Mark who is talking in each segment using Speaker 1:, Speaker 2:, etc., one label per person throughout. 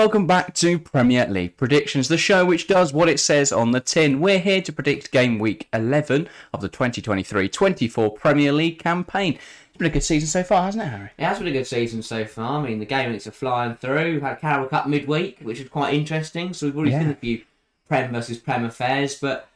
Speaker 1: welcome back to Premier League Predictions, the show which does what it says on the tin. We're here to predict game week 11 of the 2023 24 Premier League campaign. It's been a good season so far, hasn't it, Harry?
Speaker 2: It has been a good season so far. I mean, the game weeks are flying through. We've had Carabao Cup midweek, which is quite interesting. So we've already
Speaker 1: Yeah.
Speaker 2: seen a few Prem versus Prem affairs, but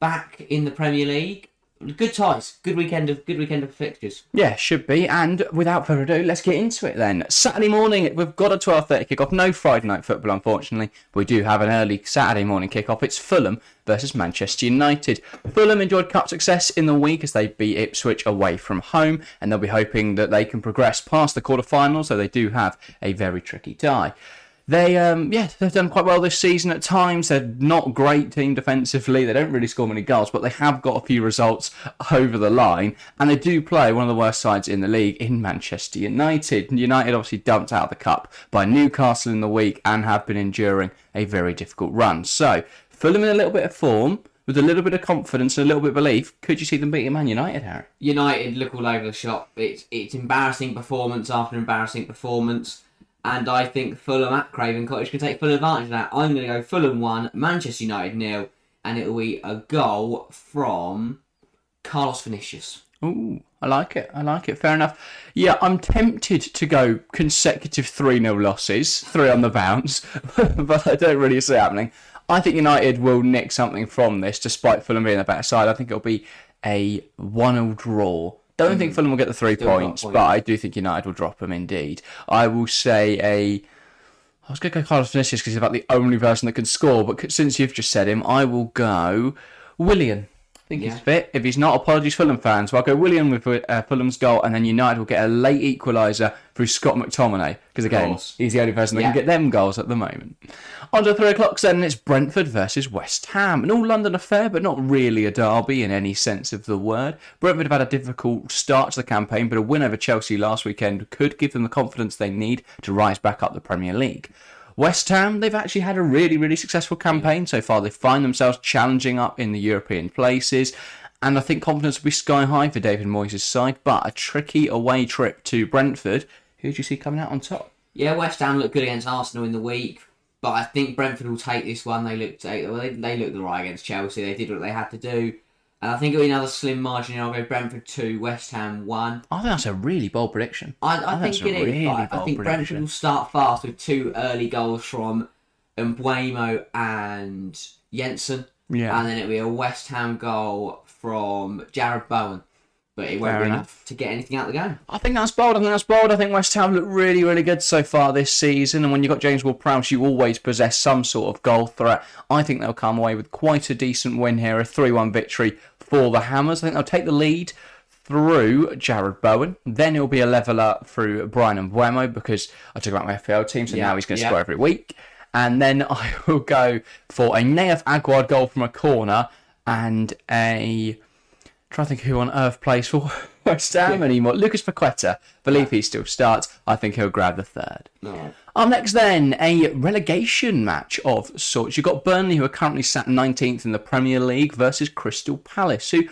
Speaker 2: back in the Premier League, good ties. Good weekend of good weekend of fixtures.
Speaker 1: Yeah, should be. And without further ado, let's get into it then. Saturday morning, we've got a 12.30 kickoff. No Friday night football, unfortunately. We do have an early Saturday morning kickoff. It's Fulham versus Manchester United. Fulham enjoyed cup success in the week as they beat Ipswich away from home, and they'll be hoping that they can progress past the quarterfinals, so they do have a very tricky tie. They, um, yeah, they've done quite well this season at times. They're not great team defensively. They don't really score many goals, but they have got a few results over the line, and they do play one of the worst sides in the league in Manchester United. United obviously dumped out of the cup by Newcastle in the week and have been enduring a very difficult run. So Fulham in a little bit of form. With a little bit of confidence and a little bit of belief, could you see them beating Man United, Harry?
Speaker 2: United look all over the shop. It's it's embarrassing performance after embarrassing performance, and I think Fulham at Craven Cottage can take full advantage of that. I'm going to go Fulham one, Manchester United nil, and it will be a goal from Carlos Vinicius.
Speaker 1: Ooh, I like it. I like it. Fair enough. Yeah, I'm tempted to go consecutive 3 0 losses, three on the bounce, but I don't really see it happening. I think United will nick something from this, despite Fulham being the better side. I think it'll be a 1 0 draw. I don't hmm. think Fulham will get the three
Speaker 2: Still
Speaker 1: points,
Speaker 2: points.
Speaker 1: but I do think United will drop them indeed. I will say a. I was going to go Carlos Vinicius because he's about the only person that can score, but since you've just said him, I will go Willian. Think
Speaker 2: Yeah.
Speaker 1: he's fit. If he's not, apologies, Fulham fans. So I'll go Willian with uh, Fulham's goal, and then United will get a late equaliser through Scott McTominay. Because again, he's the only person that
Speaker 2: Yeah.
Speaker 1: can get them goals at the moment. On to three o'clock then, it's Brentford versus West Ham. An all London affair, but not really a derby in any sense of the word. Brentford have had a difficult start to the campaign, but a win over Chelsea last weekend could give them the confidence they need to rise back up the Premier League. West Ham, they've actually had a really, really successful mm. campaign so far. They find themselves challenging up in the European places, and I think confidence will be sky high for David Moyes' side. But a tricky away trip to Brentford. Who do you see coming out on top?
Speaker 2: Yeah, West Ham looked good against Arsenal in the week, but I think Brentford will take this one. They looked they, they looked all right against Chelsea. They did what they had to do, and I think it'll be another slim margin. I'll go Brentford two, West Ham one.
Speaker 1: I think that's a really bold prediction.
Speaker 2: I, I
Speaker 1: Oh,
Speaker 2: think
Speaker 1: that's
Speaker 2: it is.
Speaker 1: really
Speaker 2: I
Speaker 1: bold
Speaker 2: think Brentford will start fast with two early goals from Mbeumo and Jensen,
Speaker 1: Yeah.
Speaker 2: and then it'll be a West Ham goal from Jarrod Bowen. But it won't
Speaker 1: Fair
Speaker 2: be
Speaker 1: enough.
Speaker 2: enough to get anything out of the game.
Speaker 1: I think that's bold. I think that's bold. I think West Ham look really, really good so far this season. And when you've got James Ward-Prowse, you always possess some sort of goal threat. I think they'll come away with quite a decent win here, a 3-1 victory for the Hammers. I think they'll take the lead through Jarrod Bowen. Then it'll be a leveller through Bryan Mbeumo because I took him out my FPL team, so
Speaker 2: Yeah,
Speaker 1: now he's going to
Speaker 2: yeah.
Speaker 1: score every week. And then I will go for a Nayef Aguerd goal from a corner and a trying to think who on earth plays for West Ham anymore. Lucas Paqueta. Believe he still starts. I think he'll grab the third.
Speaker 2: No.
Speaker 1: Up next, then, a relegation match of sorts. You've got Burnley, who are currently sat 19th in the Premier League, versus Crystal Palace, who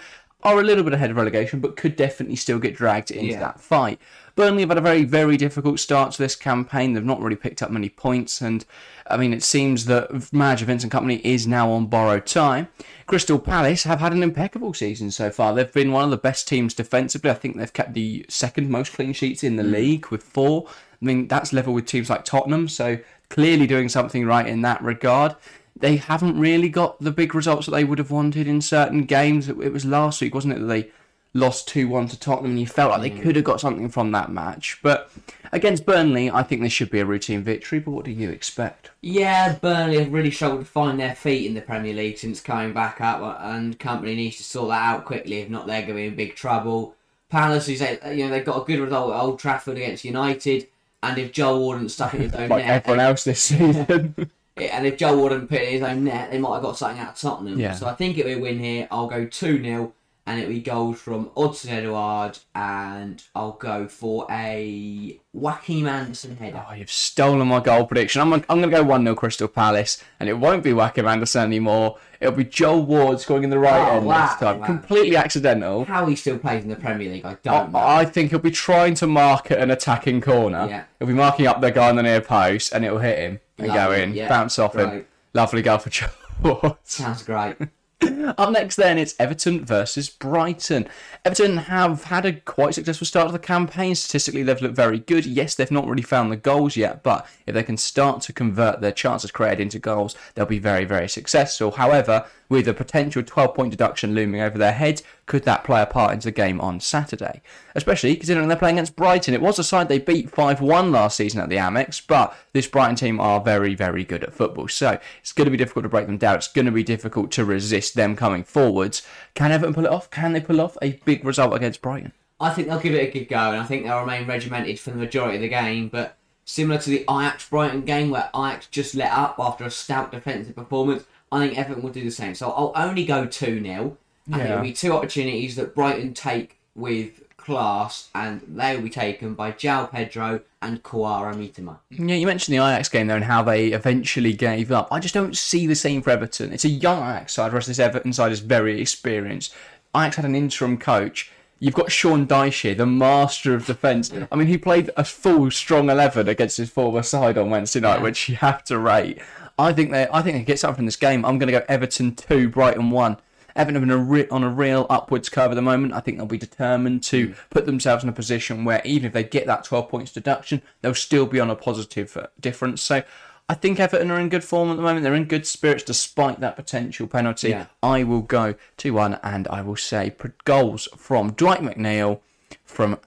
Speaker 1: are a little bit ahead of relegation, but could definitely still get dragged into
Speaker 2: Yeah.
Speaker 1: that fight. Burnley have had a very, very difficult start to this campaign. They've not really picked up many points, and I mean, it seems that manager Vincent Kompany is now on borrowed time. Crystal Palace have had an impeccable season so far. They've been one of the best teams defensively. I think they've kept the second most clean sheets in the mm. league with four. I mean, that's level with teams like Tottenham, so clearly doing something right in that regard. They haven't really got the big results that they would have wanted in certain games. It it was last week, wasn't it, that they lost 2 1 to Tottenham and you felt like they could have got something from that match. But against Burnley, I think this should be a routine victory. But what do you expect?
Speaker 2: Yeah, Burnley have really struggled to find their feet in the Premier League since coming back up, and Kompany needs to sort that out quickly. If not, they're going to be in big trouble. Palace, uh, you know, they got a good result at Old Trafford against United, and if Joel Warden stuck it in his own
Speaker 1: Like
Speaker 2: net,
Speaker 1: everyone else this season.
Speaker 2: and if Joel Warden put in his own net, they might have got something out of Tottenham.
Speaker 1: Yeah.
Speaker 2: So I think it'll be a win here. I'll go two 0 and it'll be goals from Odsonne Edouard, and I'll go for a Joachim Andersen header.
Speaker 1: Oh, you've stolen my goal prediction. I'm, I'm going to go 1 0 Crystal Palace, and it won't be Joachim Andersen anymore. It'll be Joel Ward scoring in the right
Speaker 2: Oh,
Speaker 1: end
Speaker 2: wow,
Speaker 1: this time.
Speaker 2: wow.
Speaker 1: Completely accidental.
Speaker 2: How he still plays in the Premier League, I don't know.
Speaker 1: I, I think he'll be trying to mark at an attacking corner.
Speaker 2: Yeah.
Speaker 1: He'll be marking up the guy on the near post, and it'll hit him and go in,
Speaker 2: yeah,
Speaker 1: bounce off him. Lovely goal for Joel
Speaker 2: Sounds great.
Speaker 1: Up next, then, it's Everton versus Brighton. Everton have had a quite successful start to the campaign. Statistically, they've looked very good. Yes, they've not really found the goals yet, but if they can start to convert their chances created into goals, they'll be very, very successful. However, with a potential 12 point deduction looming over their heads, could that play a part into the game on Saturday? Especially considering they're playing against Brighton. It was a side they beat 5 1 last season at the Amex, but this Brighton team are very, very good at football. So it's going to be difficult to break them down. It's going to be difficult to resist them coming forwards. Can Everton pull it off? Can they pull off a big result against Brighton?
Speaker 2: I think they'll give it a good go, and I think they'll remain regimented for the majority of the game. But similar to the Ajax Brighton game, where Ajax just let up after a stout defensive performance, I think Everton will do the same. So I'll only go 2 0. I think
Speaker 1: Yeah.
Speaker 2: it'll be two opportunities that Brighton take with class, and they will be taken by João Pedro and Kaoru Mitoma.
Speaker 1: Yeah, you mentioned the Ajax game there and how they eventually gave up. I just don't see the same for Everton. It's a young Ajax side, whereas this Everton side is very experienced. Ajax had an interim coach. You've got Sean Dyche here, the master of defence. I mean, he played a full strong eleven against his former side on Wednesday night,
Speaker 2: Yeah.
Speaker 1: which you have to rate. I think they, I think they get something from this game. I'm going to go Everton two, Brighton one. Everton have been a re- on a real upwards curve at the moment. I think they'll be determined to put themselves in a position where even if they get that 12 points deduction, they'll still be on a positive uh, difference. So I think Everton are in good form at the moment. They're in good spirits despite that potential penalty.
Speaker 2: Yeah.
Speaker 1: I will go 2 1 and I will say goals from Dwight McNeil, from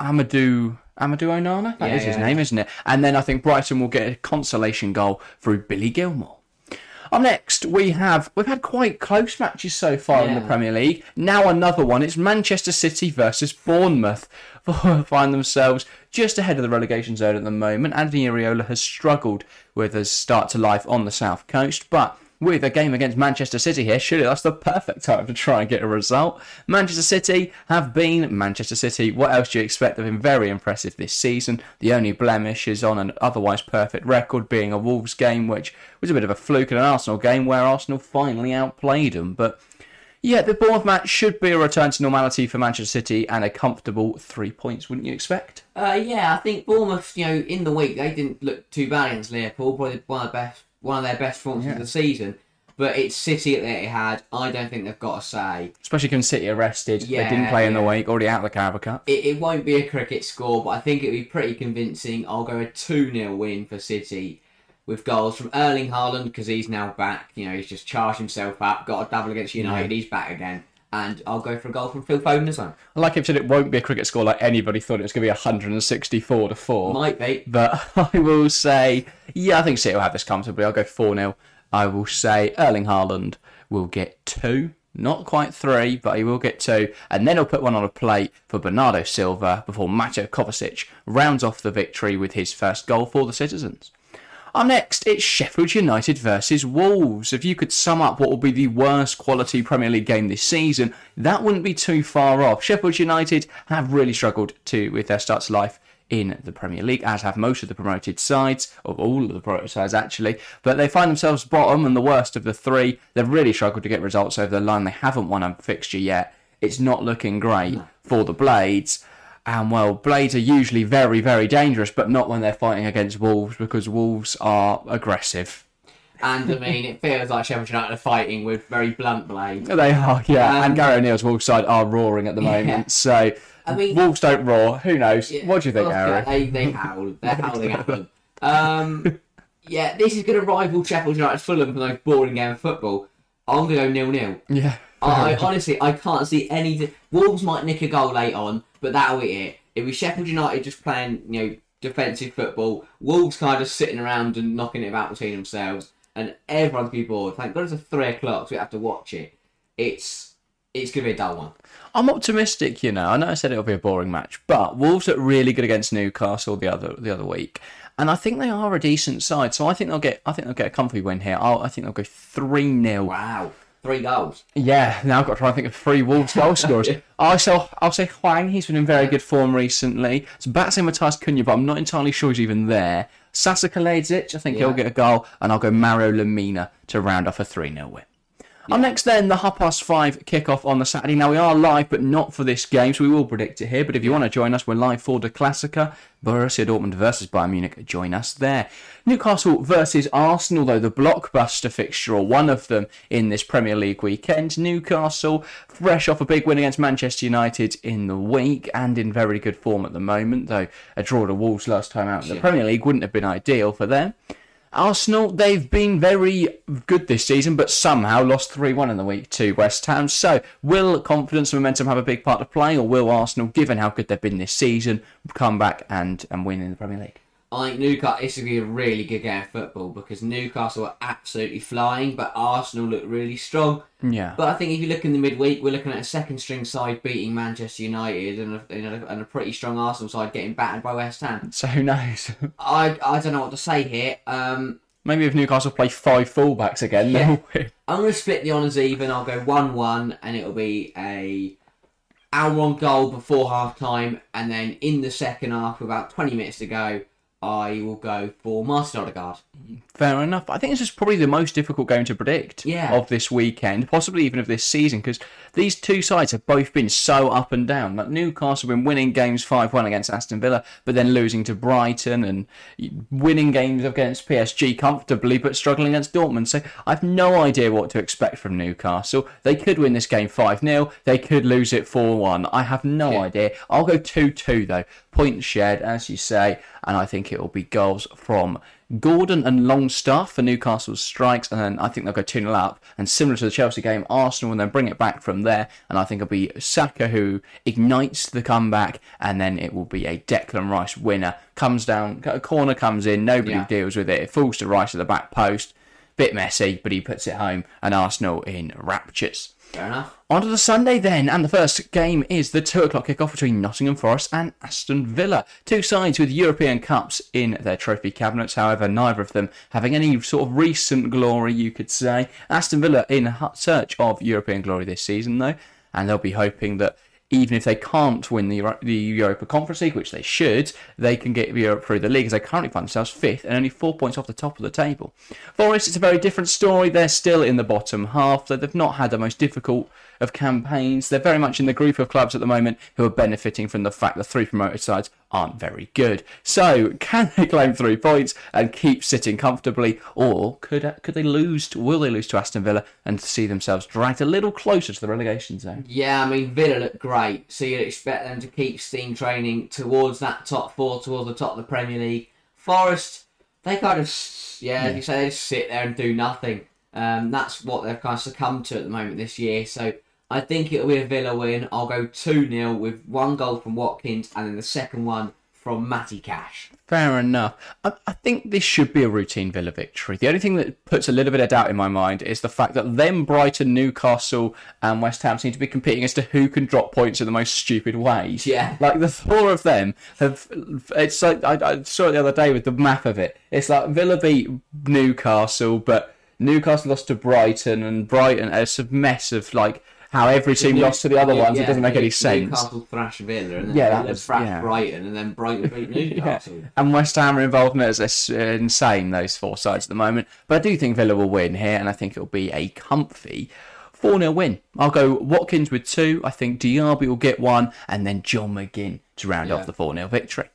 Speaker 1: Amadou. Amadou Onana? That is
Speaker 2: Yeah,
Speaker 1: his
Speaker 2: yeah.
Speaker 1: name, isn't it? And then I think Brighton will get a consolation goal through Billy Gilmour. Up next, we have we've had quite close matches so far in the Premier League. Now another one. It's Manchester City versus Bournemouth. Find themselves just ahead of the relegation zone at the moment. Andoni Iraola has struggled with his start to life on the south coast, but with a game against Manchester City here, surely that's the perfect time to try and get a result. Manchester City have been Manchester City. What else do you expect? They've been very impressive this season. The only blemish is on an otherwise perfect record, being a Wolves game, which was a bit of a fluke, and an Arsenal game where Arsenal finally outplayed them. But yeah, the Bournemouth match should be a return to normality for Manchester City and a comfortable three points, wouldn't you expect?
Speaker 2: Uh, yeah, I think Bournemouth, you know, in the week they didn't look too bad against Liverpool. Probably one of the best, one of their best performances of the season. But it's City that they had. I don't think they've got a say.
Speaker 1: Especially given City are rested. they didn't play in the
Speaker 2: yeah.
Speaker 1: week, already out of the Carabao Cup.
Speaker 2: It, it won't be a cricket score, but I think it'll be pretty convincing. I'll go a 2 0 win for City with goals from Erling Haaland because he's now back. You know, he's just charged himself up, got a double against United, he's back again. And I'll go for a goal from Phil Foden as well.
Speaker 1: Like I've said, it won't be a cricket score like anybody thought it was going to be 164 to 4.
Speaker 2: Might be.
Speaker 1: But I will say, yeah, I think City will have this comfortably. I'll go 4 0. I will say Erling Haaland will get two, not quite three, but he will get two. And then he'll put one on a plate for Bernardo Silva before Mateo Kovacic rounds off the victory with his first goal for the citizens. Up next, it's Sheffield United versus Wolves. If you could sum up what will be the worst quality Premier League game this season, that wouldn't be too far off. Sheffield United have really struggled to with their start to life in the Premier League, as have most of the promoted sides, of all of the promoted sides actually. But they find themselves bottom and the worst of the three. They've really struggled to get results over the line. They haven't won a fixture yet. It's not looking great for the Blades. And well, Blades are usually very, very dangerous, but not when they're fighting against Wolves because Wolves are aggressive.
Speaker 2: And I mean, it feels like Sheffield United are fighting with very blunt blades.
Speaker 1: They are, yeah.
Speaker 2: Um,
Speaker 1: and Gary O'Neill's Wolves side are roaring at the moment.
Speaker 2: Yeah.
Speaker 1: So
Speaker 2: I mean-
Speaker 1: Wolves don't roar. Who knows?
Speaker 2: Yeah,
Speaker 1: what do you think,
Speaker 2: well,
Speaker 1: Gary?
Speaker 2: They, they howl. They're howling at them. Um, yeah, this is going to rival Sheffield United Fulham for the most boring game of football. I'm going to go nil nil.
Speaker 1: Yeah.
Speaker 2: I, I honestly, I can't see any. Wolves might nick a goal late on, but that'll be it. If we Sheffield United just playing, you know, defensive football, Wolves kind of sitting around and knocking it about between themselves, and everyone's be bored. Thank God it's a three o'clock, so we have to watch it. It's it's gonna be a dull one.
Speaker 1: I'm optimistic, you know. I know I said it'll be a boring match, but Wolves look really good against Newcastle the other the other week, and I think they are a decent side. So I think they'll get I think they'll get a comfy win here. I'll, I think they'll go three 0
Speaker 2: Wow. Three goals.
Speaker 1: Yeah, now I've got to try and think of three Wolves goal scorers. I shall, I'll say Hwang, he's been in very good form recently. It's Batsy Matheus Cunha, but I'm not entirely sure he's even there. Sasa Kalajdzic, I think he'll get a goal, and I'll go Mario Lemina to round off a 3 0 win. Up next, then, the half past five kickoff on the Saturday. Now, we are live, but not for this game, so we will predict it here. But if you want to join us, we're live for the Klassiker. Borussia Dortmund versus Bayern Munich. Join us there. Newcastle versus Arsenal, though, the blockbuster fixture, or one of them, in this Premier League weekend. Newcastle, fresh off a big win against Manchester United in the week, and in very good form at the moment, though a draw to Wolves last time out in the
Speaker 2: Yeah.
Speaker 1: Premier League wouldn't have been ideal for them. Arsenal, they've been very good this season, but somehow lost 3 1 in the week to West Ham. So, will confidence and momentum have a big part to play, or will Arsenal, given how good they've been this season, come back and, and win in the Premier League?
Speaker 2: I think Newcastle. This would be a really good game of football because Newcastle are absolutely flying, but Arsenal look really strong.
Speaker 1: Yeah.
Speaker 2: But I think if you look in the midweek, we're looking at a second string side beating Manchester United and a, and a, and a pretty strong Arsenal side getting battered by West Ham.
Speaker 1: so, who knows?
Speaker 2: I I don't know what to say here. Um,
Speaker 1: Maybe if Newcastle play five fullbacks again,
Speaker 2: Yeah. I'm going to split the honours even. I'll go 1 1, and it'll be a Almiron goal before half time. And then in the second half, about 20 minutes to go, I will go for Martin Odegaard.
Speaker 1: Fair enough. I think this is probably the most difficult game to predict
Speaker 2: Yeah.
Speaker 1: of this weekend, possibly even of this season, because these two sides have both been so up and down. Like Newcastle have been winning games 5 1 against Aston Villa, but then losing to Brighton and winning games against PSG comfortably, but struggling against Dortmund. So I've no idea what to expect from Newcastle. They could win this game 5 0, they could lose it 4 1. I have no
Speaker 2: Yeah.
Speaker 1: idea. I'll go 2 2 though. Points shared, as you say, and I think it will be goals from Gordon and Longstaff for Newcastle's strikes, and then I think they'll go 2 0 up. And similar to the Chelsea game, Arsenal will then bring it back from there, and I think it'll be Saka who ignites the comeback, and then it will be a Declan Rice winner. Comes down, a corner comes in, nobody
Speaker 2: Yeah.
Speaker 1: deals with it, it falls to Rice at the back post. Bit messy, but he puts it home, and Arsenal in raptures.
Speaker 2: Fair enough.
Speaker 1: On to the Sunday then, and the first game is the 2 o'clock kickoff between Nottingham Forest and Aston Villa. Two sides with European Cups in their trophy cabinets, however, neither of them having any sort of recent glory, you could say. Aston Villa in search of European glory this season, though, and they'll be hoping that even if they can't win the, the Europa Conference League, which they should, they can get Europe through the league as they currently find themselves fifth and only four points off the top of the table. Forest, it's a very different story. They're still in the bottom half. They- They've not had the most difficult of campaigns. They're very much in the group of clubs at the moment who are benefiting from the fact the three promoted sides aren't very good. So, can they claim three points and keep sitting comfortably, or could could they lose? To, will they lose to Aston Villa and see themselves dragged a little closer to the relegation zone?
Speaker 2: Yeah, I mean, Villa look great, so you'd expect them to keep steam training towards that top four, towards the top of the Premier League. Forest, they kind of, s- yeah, you say, they just sit there and do nothing. Um, that's what they've kind of succumbed to at the moment this year. So I think it'll be a Villa win. I'll go 2 0 with one goal from Watkins and then the second one from Matty Cash.
Speaker 1: Fair enough. I, I think this should be a routine Villa victory. The only thing that puts a little bit of doubt in my mind is the fact that them, Brighton, Newcastle, and West Ham seem to be competing as to who can drop points in the most stupid ways.
Speaker 2: Yeah.
Speaker 1: Like the four of them have. It's like I, I saw it the other day with the map of it. It's like Villa beat Newcastle, but Newcastle lost to Brighton, and Brighton. It's a mess of like how every team
Speaker 2: New-
Speaker 1: lost to the other
Speaker 2: yeah,
Speaker 1: ones.
Speaker 2: yeah,
Speaker 1: it doesn't make any sense.
Speaker 2: Newcastle thrash Villa and then
Speaker 1: Yeah,
Speaker 2: Villa thrash
Speaker 1: yeah.
Speaker 2: Brighton and then Brighton beat Newcastle.
Speaker 1: And West Ham are involved in it. It's it's uh, insane, those four sides at the moment. But I do think Villa will win here, and I think it'll be a comfy 4 0 win. I'll go Watkins with two. I think Diaby will get one, and then John McGinn to round
Speaker 2: Yeah.
Speaker 1: off the 4 0 victory.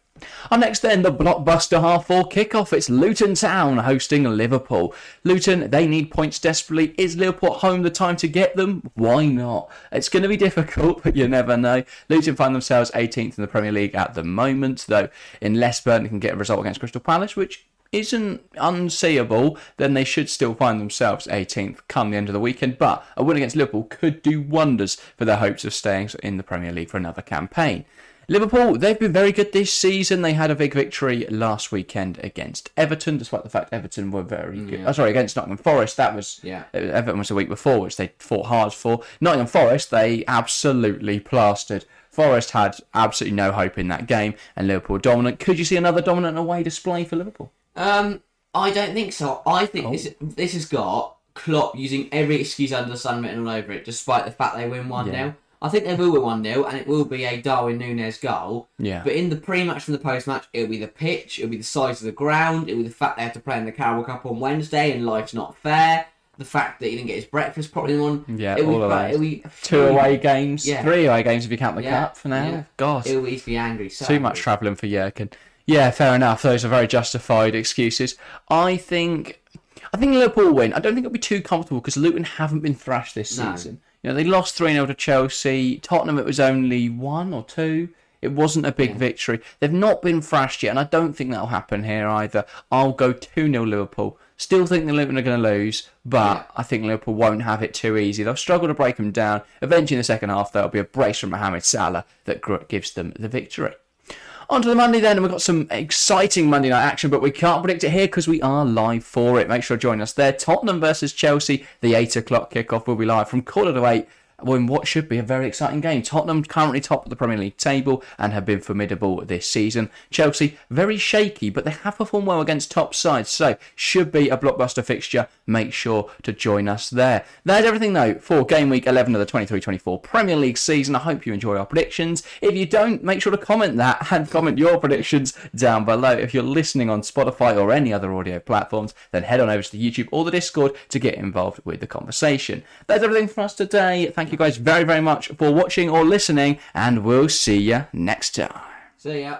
Speaker 1: Up next, then, the blockbuster half four kickoff. It's Luton Town hosting Liverpool. Luton, they need points desperately. Is Liverpool home the time to get them? Why not? It's going to be difficult, but you never know. Luton find themselves 18th in the Premier League at the moment, though, unless Burnley can get a result against Crystal Palace, which isn't unseeable, then they should still find themselves 18th come the end of the weekend. But a win against Liverpool could do wonders for their hopes of staying in the Premier League for another campaign. Liverpool, they've been very good this season. They had a big victory last weekend against Everton, despite the fact Everton were very good. Oh, sorry, against Nottingham Forest. That was
Speaker 2: Yeah.
Speaker 1: uh, Everton was the week before, which they fought hard for. Nottingham Forest, they absolutely plastered. Forest had absolutely no hope in that game, and Liverpool dominant. Could you see another dominant away display for Liverpool?
Speaker 2: Um, I don't think so. I think
Speaker 1: Oh.
Speaker 2: this this has got Klopp using every excuse under the sun written all over it, despite the fact they win 1 0. I think they will win 1 0, and it will be a Darwin Nunez goal.
Speaker 1: Yeah.
Speaker 2: But in the pre match from the post match, it'll be the pitch, it'll be the size of the ground, it'll be the fact they have to play in the Carabao Cup on Wednesday and life's not fair, the fact that he didn't get his breakfast properly on.
Speaker 1: Yeah,
Speaker 2: it'll be,
Speaker 1: all of
Speaker 2: fa-
Speaker 1: those.
Speaker 2: it'll be
Speaker 1: Two away games,
Speaker 2: Yeah.
Speaker 1: three away games if you count the
Speaker 2: Yeah.
Speaker 1: cup for now.
Speaker 2: Yeah.
Speaker 1: God,
Speaker 2: It'll be be angry. So
Speaker 1: too much travelling for Jurgen. Yeah, fair enough. Those are very justified excuses. I think, I think Liverpool win. I don't think it'll be too comfortable because Luton haven't been thrashed this
Speaker 2: No.
Speaker 1: season. You know, they lost three 0 to Chelsea. Tottenham, it was only one or two. It wasn't a big victory. They've not been thrashed yet, and I don't think that'll happen here either. I'll go 2 0 Liverpool. Still think the Liverpool are going to lose, but
Speaker 2: Yeah.
Speaker 1: I think Liverpool won't have it too easy. They'll struggle to break them down. Eventually, in the second half, there'll be a brace from Mohamed Salah that gives them the victory. On to the Monday then, and we've got some exciting Monday night action, but we can't predict it here because we are live for it. Make sure to join us there. Tottenham versus Chelsea, the 8 o'clock kickoff will be live from quarter to 8 in what should be a very exciting game. Tottenham currently top of the Premier League table and have been formidable this season. Chelsea very shaky, but they have performed well against top sides, so should be a blockbuster fixture. Make sure to join us there. That's everything though for game week 11 of the 23-24 Premier League season. I hope you enjoy our predictions. If you don't, make sure to comment that and comment your predictions down below. If you're listening on Spotify or any other audio platforms, then head on over to the YouTube or the Discord to get involved with the conversation. That's everything from us today. Thank you guys very, very much for watching or listening, and we'll see you next time.
Speaker 2: See ya.